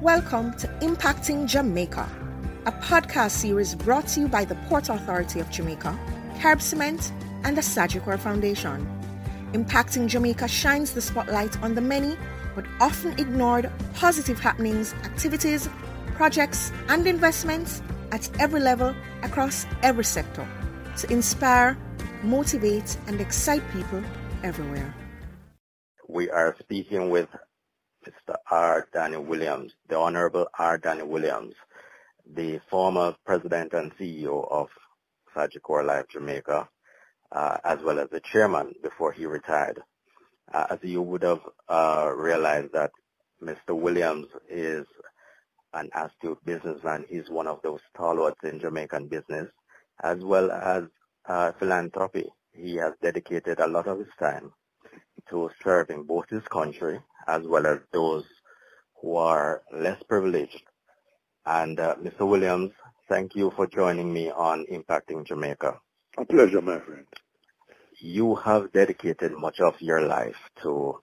Welcome to Impacting Jamaica, a podcast series brought to you by the Port Authority of Jamaica, Carib Cement, and the Sagicor Foundation. Impacting Jamaica shines the spotlight on the many but often ignored positive happenings, activities, projects, and investments at every level across every sector to inspire, motivate, and excite people everywhere. We are speaking with Mr. R. Daniel Williams, the Honorable R. Daniel Williams, the former president and CEO of Sagicor Life Jamaica, uh, as well as the chairman before he retired. Uh, as you would have uh, realized that Mr. Williams is an astute businessman. He's one of those stalwarts in Jamaican business, as well as uh, philanthropy. He has dedicated a lot of his time to serving both his country as well as those who are less privileged. And uh, Mr. Williams, thank you for joining me on Impacting Jamaica. A pleasure, my friend. You have dedicated much of your life to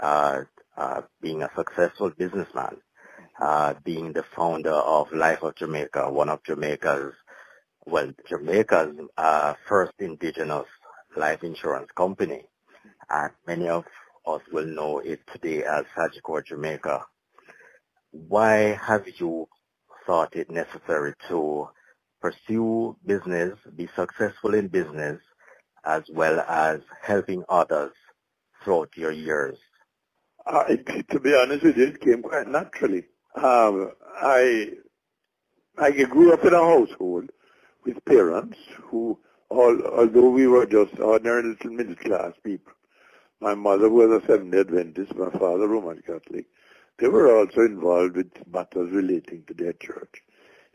uh, uh, being a successful businessman, uh, being the founder of Life of Jamaica, one of Jamaica's, well, Jamaica's uh, first indigenous life insurance company. And many of us will know it today as Sagicor Jamaica. Why have you thought it necessary to pursue business, be successful in business, as well as helping others throughout your years? Uh, to be honest with you, it came quite naturally. Um, I I grew up in a household with parents who, all, although we were just ordinary little middle class people, my mother was a Seventh-day Adventist, my father Roman Catholic. They were also involved with matters relating to their church.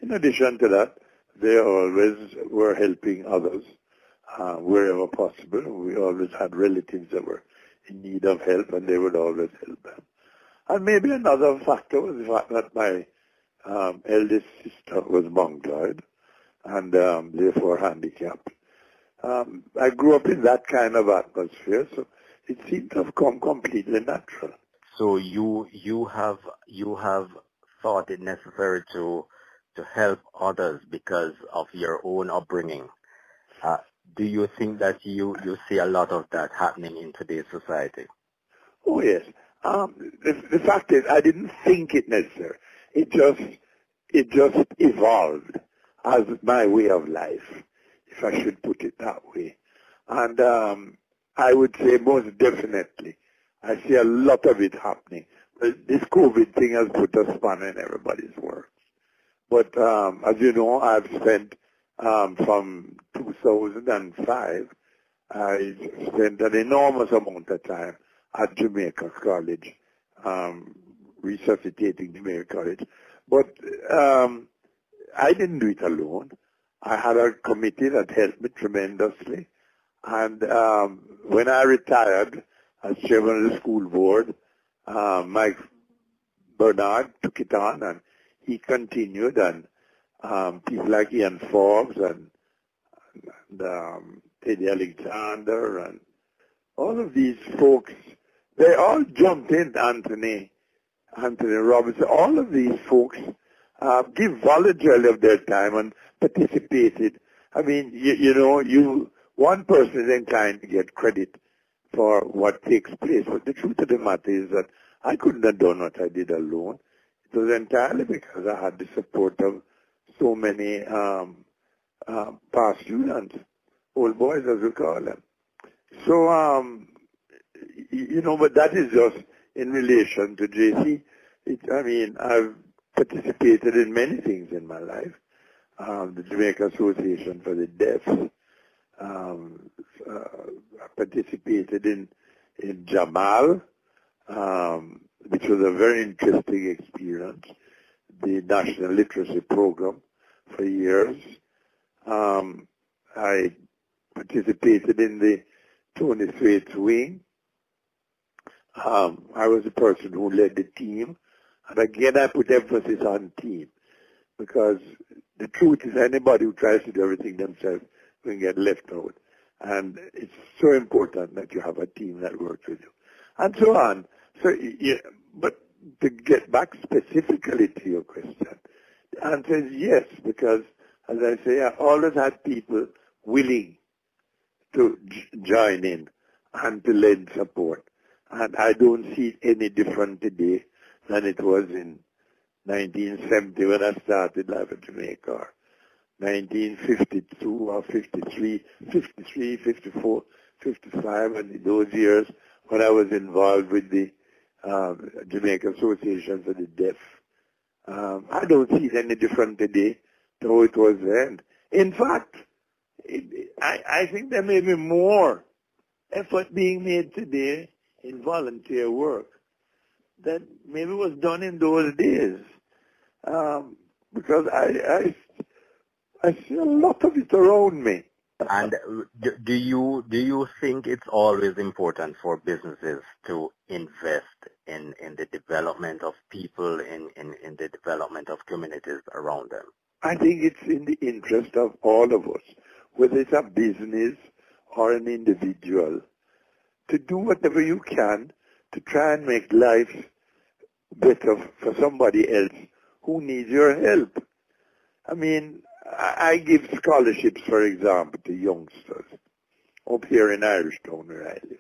In addition to that, they always were helping others uh, wherever possible. We always had relatives that were in need of help, and they would always help them. And maybe another factor was the fact that my um, eldest sister was mongoloid and um, therefore handicapped. Um, I grew up in that kind of atmosphere, so it seemed to have come completely natural. So you you have you have thought it necessary to to help others because of your own upbringing. Uh, do you think that you you see a lot of that happening in today's society? Oh yes. Um, the, the fact is, I didn't think it necessary. It just it just evolved as my way of life, if I should put it that way. And um, I would say most definitely. I see a lot of it happening. This COVID thing has put a span in everybody's works. But um, as you know, I've spent um, from 2005, I spent an enormous amount of time at Jamaica College, um, resuscitating Jamaica College. But um, I didn't do it alone. I had a committee that helped me tremendously. And um, when I retired as chairman of the school board, uh, Mike Bernard took it on and he continued and um, people like Ian Forbes and, and um, Teddy Alexander and all of these folks, they all jumped in, Anthony, Anthony Robinson, all of these folks uh, give voluntarily of their time and participated. I mean, you, you know, you one person is inclined to get credit for what takes place. But the truth of the matter is that I couldn't have done what I did alone. It was entirely because I had the support of so many um, uh, past students, old boys as we call them. So, um, you know, but that is just in relation to JC. It, I mean, I've participated in many things in my life. Um, the Jamaica Association for the Deaf, um, uh, participated in in Jamal, um, which was a very interesting experience. The National Literacy Program for years. Um, I participated in the Tony Thwaites wing. Um, I was the person who led the team. And again, I put emphasis on team because the truth is anybody who tries to do everything themselves will get left out. And it's so important that you have a team that works with you. And so on. So, yeah, but to get back specifically to your question, the answer is yes, because as I say, I always had people willing to j- join in and to lend support. And I don't see it any different today than it was in 1970 when I started Life in Jamaica, 1952 or 53, 53, 54, 55, and in those years when I was involved with the um, Jamaica Association for the Deaf. Um, I don't see it any different today to how it was then. In fact, it, I, I think there may be more effort being made today in volunteer work that maybe was done in those days. Um, because I, I, I see a lot of it around me. And do you do you think it's always important for businesses to invest in, in the development of people, in, in, in the development of communities around them? I think it's in the interest of all of us, whether it's a business or an individual, to do whatever you can to try and make life better for somebody else who needs your help. I mean, I give scholarships, for example, to youngsters up here in Irishtown where I live.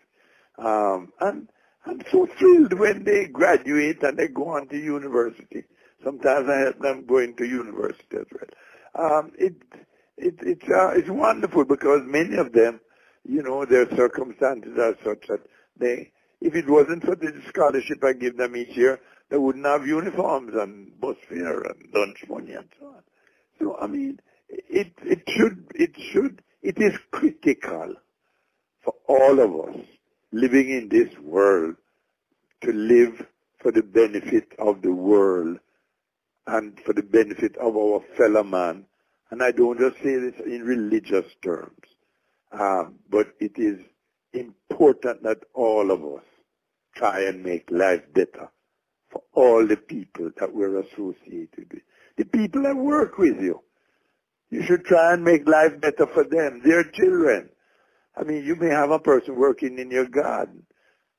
Um, and I'm so thrilled when they graduate and they go on to university. Sometimes I help them go into university as well. Um, it, it, it's, uh, it's wonderful because many of them, you know, their circumstances are such that they, if it wasn't for the scholarship I give them each year, they wouldn't have uniforms and bus fare and lunch money and so on. So I mean, it it should it should it is critical for all of us living in this world to live for the benefit of the world and for the benefit of our fellow man. And I don't just say this in religious terms, um, but it is important that all of us try and make life better for all the people that we're associated with. The people that work with you. You should try and make life better for them, their children. I mean, you may have a person working in your garden,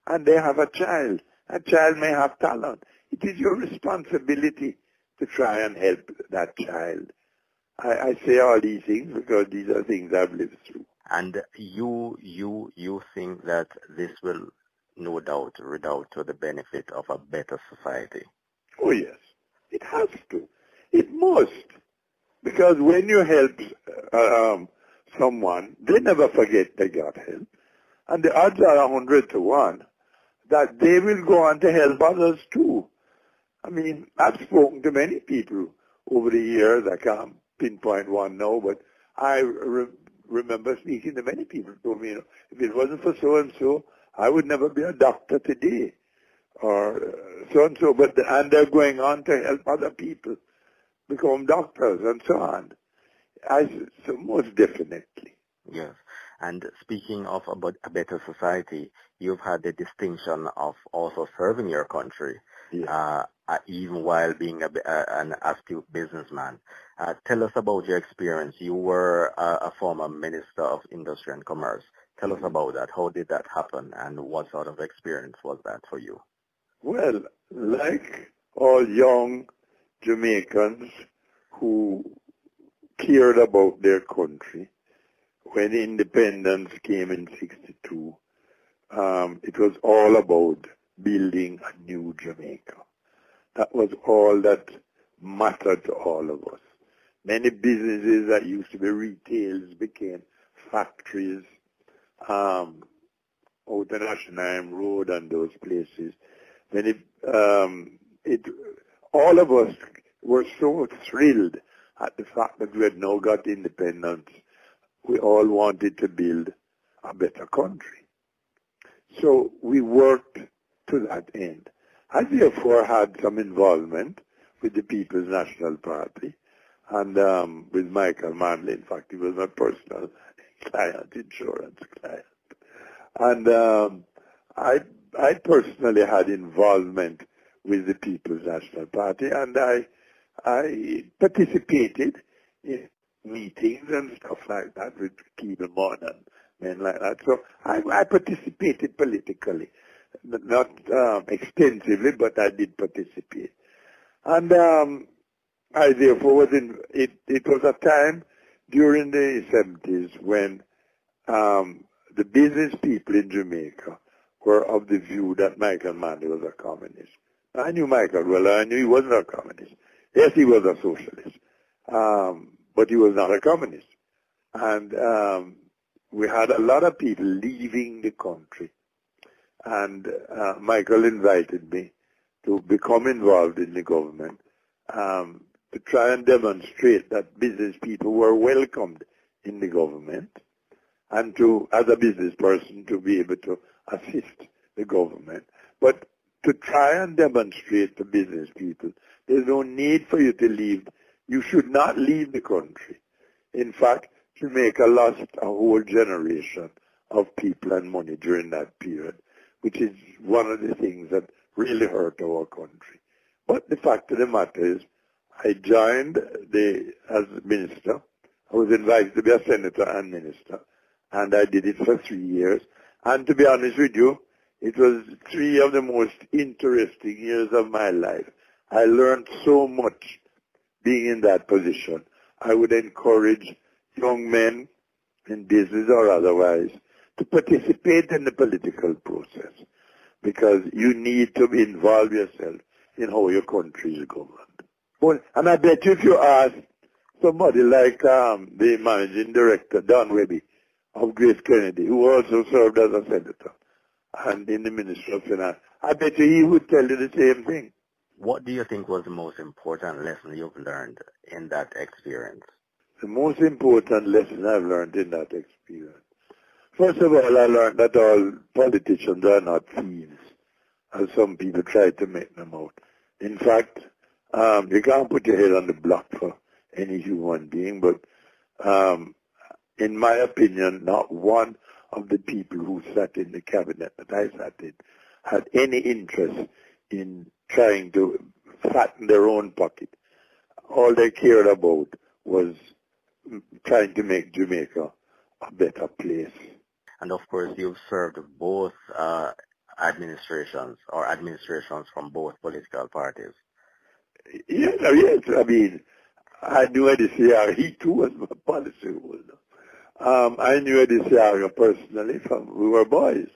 and they have a child. A child may have talent. It is your responsibility to try and help that child. I, I say all these things because these are things I've lived through. And you, you, you think that this will no doubt redound to the benefit of a better society? Oh yes, it has to. It must. Because when you help uh, um, someone, they never forget they got help. And the odds are a hundred to one that they will go on to help others too. I mean, I've spoken to many people over the years. I can't pinpoint one now, but I re- remember speaking to many people who told me, you know, if it wasn't for so and so, I would never be a doctor today, or so and so. But and they're going on to help other people become doctors and so on. I so most definitely. Yes. And speaking of a better society, you've had the distinction of also serving your country, uh, uh, even while being a, an astute businessman. Uh, tell us about your experience. You were a former Minister of Industry and Commerce. Tell us mm-hmm. about that. How did that happen, and what sort of experience was that for you? Well, like all young Jamaicans who cared about their country, when independence came in 62, um, it was all about building a new Jamaica. That was all that mattered to all of us. Many businesses that used to be retails became factories um, out on Road and those places. Many, um, it, all of us were so thrilled at the fact that we had now got independence. We all wanted to build a better country. So we worked to that end. I therefore had some involvement with the People's National Party and um, with Michael Manley. In fact, he was my personal client, insurance client. And um, I, I personally had involvement with the People's National Party, and I, I participated in meetings and stuff like that with Keeble and men like that. So I, I participated politically. not um, extensively, but I did participate. And um, I therefore was in, it, it was a time during the 70s when um, the business people in Jamaica were of the view that Michael Manley was a communist. I knew Michael well. I knew he wasn't a communist. Yes, he was a socialist, um, but he was not a communist. And um, we had a lot of people leaving the country. And uh, Michael invited me to become involved in the government um, to try and demonstrate that business people were welcomed in the government and to, as a business person, to be able to assist the government. But to try and demonstrate to business people, there's no need for you to leave. You should not leave the country. In fact, Jamaica lost a whole generation of people and money during that period, which is one of the things that really hurt our country. But the fact of the matter is, I joined the as minister. I was invited to be a senator and minister, and I did it for three years. And to be honest with you, it was three of the most interesting years of my life. I learned so much being in that position. I would encourage young men in business or otherwise to participate in the political process because you need to involve yourself in how your country is governed. Well, and I bet you if you ask somebody like um, the managing director, Don Wehby, of Grace Kennedy, who also served as a senator and in the Ministry of Finance, I bet you he would tell you the same thing. What do you think was the most important lesson you've learned in that experience? The most important lesson I've learned in that experience. First of all, I learned that all politicians are not thieves, as some people try to make them out. In fact, um, you can't put your head on the block for any human being, but um, in my opinion, not one of the people who sat in the cabinet that I sat in had any interest in trying to fatten their own pocket. All they cared about was trying to make Jamaica a better place. And of course, you've served both uh, administrations or administrations from both political parties. Yes, yes. I mean, I knew Seaga. He too was my policy. Um, I knew Eddie Seaga personally from we were boys,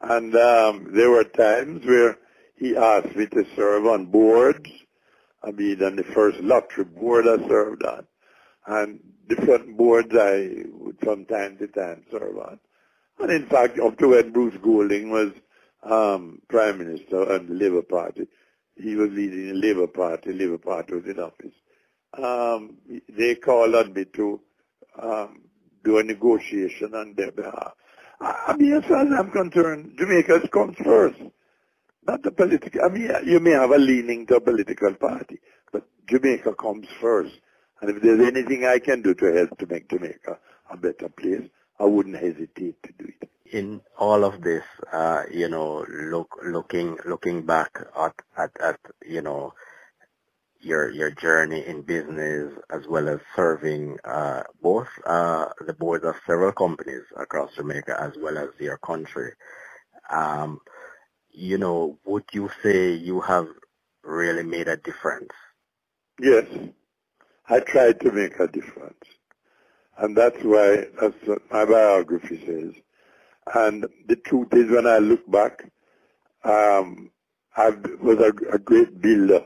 and um, there were times where he asked me to serve on boards. I mean, on the first lottery board I served on, and different boards I would from time to time serve on. And in fact, up to when Bruce Golding was um, Prime Minister and the Labour Party, he was leading the Labour Party. Labour Party was in office. Um, they called on me to um, do a negotiation on their behalf. I mean, as far as I'm concerned, Jamaica comes first. Not the political, I mean, you may have a leaning to a political party, but Jamaica comes first. And if there's anything I can do to help to make Jamaica a better place, I wouldn't hesitate to do it in all of this, uh, you know, look, looking, looking back at, at, at, you know, your, your journey in business as well as serving, uh, both, uh, the boards of several companies across Jamaica as well as your country. Um, you know, would you say you have really made a difference? Yes. I tried to make a difference. And that's why, that's what my biography says and the truth is, when I look back, um, I was a, a, great builder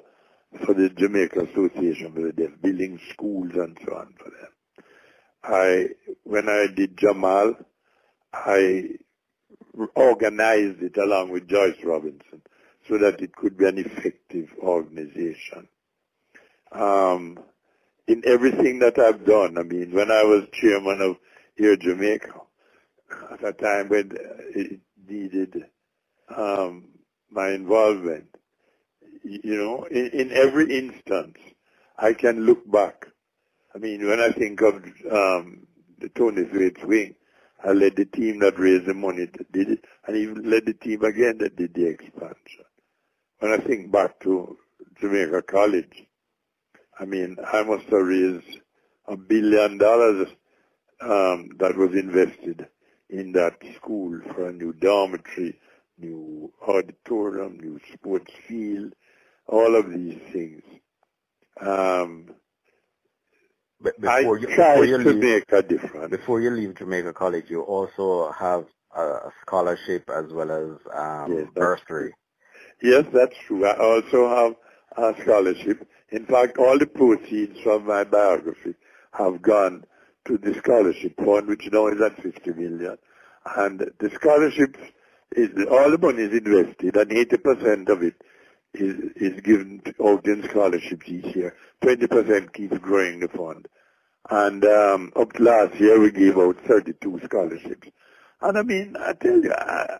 for the Jamaica Association for the Deaf, building schools and so on for them. I, when I did Jamal, I organized it along with Joyce Robinson so that it could be an effective organization. Um, in everything that I've done, I mean, when I was chairman of Air Jamaica, at a time when it needed um, my involvement. You know, in, in, every instance, I can look back. I mean, when I think of um, the Tony Thwaites wing, I led the team that raised the money that did it, and even led the team again that did the expansion. When I think back to Jamaica College, I mean, I must have raised a billion dollars um, that was invested in that school for a new dormitory new auditorium, new sports field, all of these things. Um, I before you, tried before you to leave, make a difference. before you leave Jamaica College, you also have a scholarship as well as um, Yes, bursary. Yes, that's true. I also have a scholarship. In fact, all the proceeds from my biography have gone to the scholarship fund, which now is at 50 million. And the scholarships, is all the money is invested, and 80% of it is, is given in scholarships each year. 20% keeps growing the fund. And um, up to last year, we gave out 32 scholarships. And I mean, I tell you, I,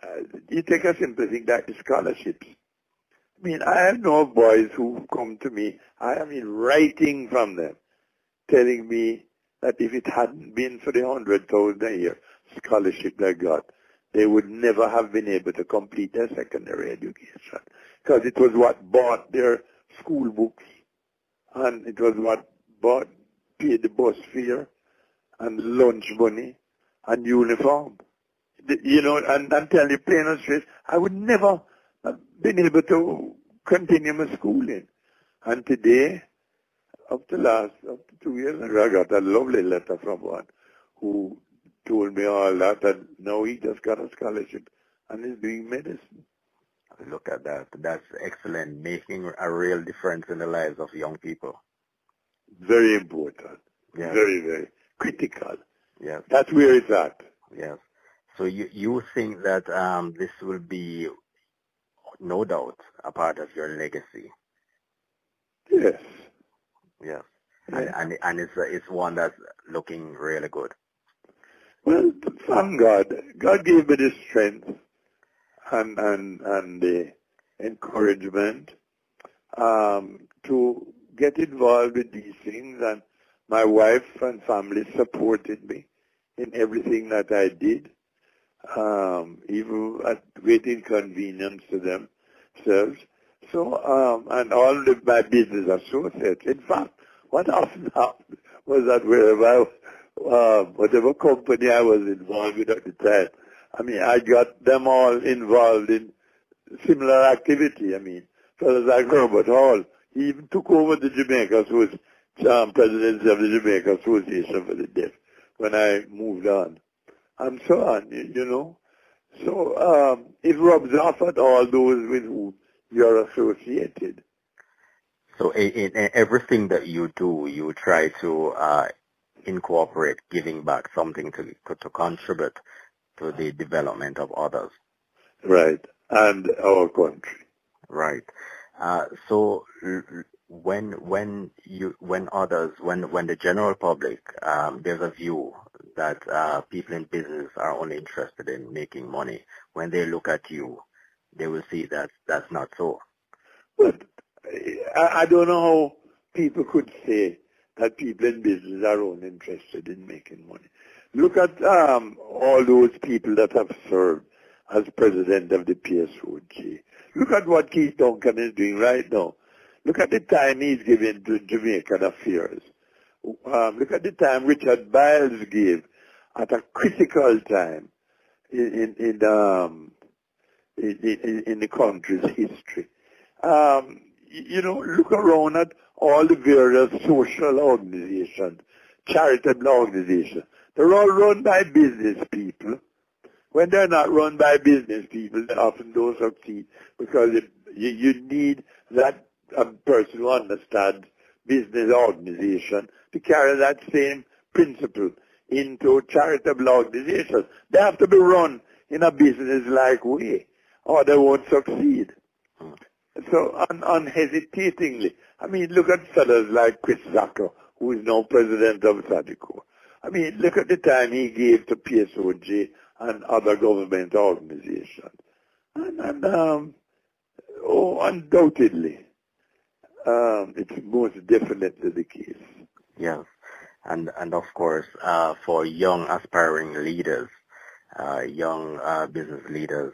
you take a simple thing like scholarships. I mean, I have no boys who come to me, I mean, writing from them, telling me that if it hadn't been for the hundred thousand a year scholarship they got, they would never have been able to complete their secondary education. Because it was what bought their school books, and it was what bought, paid the bus fare, and lunch money, and uniform. The- You know, and I'm telling you plain and straight, I would never have been able to continue my schooling. And today, up to last, up to two years ago, I got a lovely letter from one who told me all that, and now he just got a scholarship and is doing medicine. Look at that. That's excellent. Making a real difference in the lives of young people. Very important. Yes. Very, very critical. Yes. That's where it's at. Yes. So you you think that um, this will be, no doubt, a part of your legacy. Yes. Yes. Yeah. And and, and it's uh, it's one that's looking really good. Well, thank God. God gave me the strength and and and the encouragement um, to get involved with these things, and my wife and family supported me in everything that I did, um, even at great inconvenience to themselves. So, um, and all of my business associates. In fact, what often happened was that wherever I uh, whatever company I was involved with at the time, I mean, I got them all involved in similar activity. I mean, fellows like Herbert Hall, he even took over the Jamaica Associ- um, presidency of the Jamaica Association for the Deaf when I moved on, and so on, you, you know. So um, it rubs off at all those with whom you're associated. So in, in everything that you do, you try to uh, incorporate giving back something to to contribute to the development of others. Right. And our country. Right. Uh, so when when you when others when when the general public um, there's a view that uh, people in business are only interested in making money. When they look at you, they will see that that's not so. But I, I don't know how people could say that people in business are only interested in making money. Look at um, all those people that have served as president of the PSOJ. Look at what Keith Duncan is doing right now. Look at the time he's giving to Jamaican affairs. Um, look at the time Richard Byles gave at a critical time in, in, in, um, in, in, in the country's history. Um, you know, look around at all the various social organizations, charitable organizations. They're all run by business people. When they're not run by business people, they often don't succeed because you, you need that um, person who understands business organization to carry that same principle into charitable organizations. They have to be run in a business-like way or they won't succeed. So un- unhesitatingly, I mean, look at fellows like Chris Zacca, who is now president of Sagicor. I mean, look at the time he gave to PSOJ and other government organizations. And, and um, oh, undoubtedly, um, it's most definitely the case. Yes, and and of course, uh, for young aspiring leaders, uh, young uh, business leaders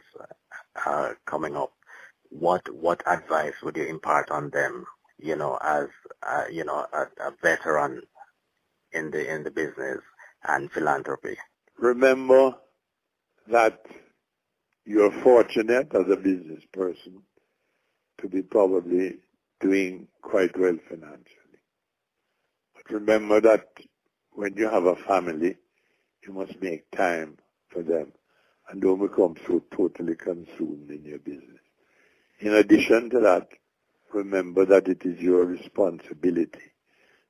uh, coming up, what what advice would you impart on them? You know, as uh, you know, a, a veteran in the in the business and philanthropy. Remember that you're fortunate as a business person to be probably doing quite well financially. But remember that when you have a family, you must make time for them and don't become so totally consumed in your business. In addition to that, remember that it is your responsibility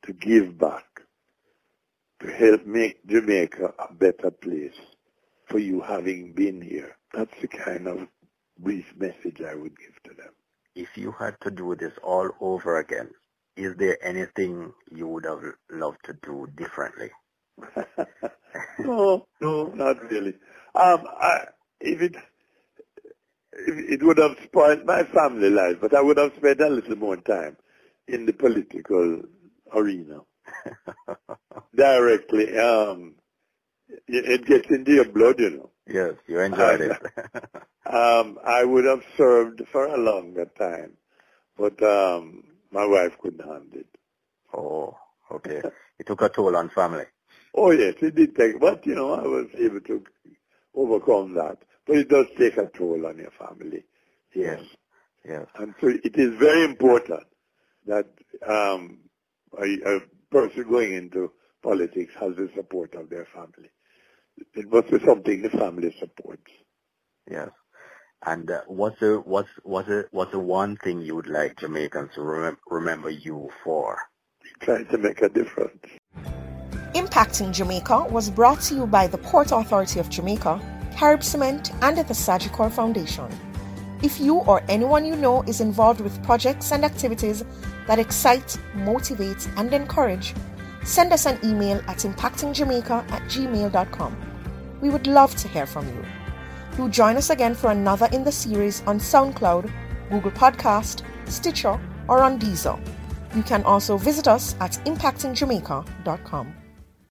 to give back, to help make Jamaica a better place for you having been here. That's the kind of brief message I would give to them. If you had to do this all over again, is there anything you would have loved to do differently? no, no, not really. Um, I, if it it would have spoiled my family life, but I would have spent a little more time in the political arena directly. Um, it gets into your blood, you know. Yes, you enjoyed it. um, I would have served for a longer time, but um, my wife couldn't handle it. Oh, okay. it took a toll on family. Oh yes, it did take, but you know, I was able to overcome that. But it does take a toll on your family. Yes. Yes. And so it is very important that um, a, a person going into politics has the support of their family. It must be something the family supports. Yes. And uh, what's the what's what's the what's the one thing you would like Jamaicans to rem- remember you for? Trying to make a difference. Impacting Jamaica was brought to you by the Port Authority of Jamaica, Carib Cement, and the Sagicor Foundation. If you or anyone you know is involved with projects and activities that excite, motivate, and encourage, send us an email at impactingjamaica at gmail.com. We would love to hear from you. Do join us again for another in the series on SoundCloud, Google Podcast, Stitcher, or on Deezer. You can also visit us at impactingjamaica.com.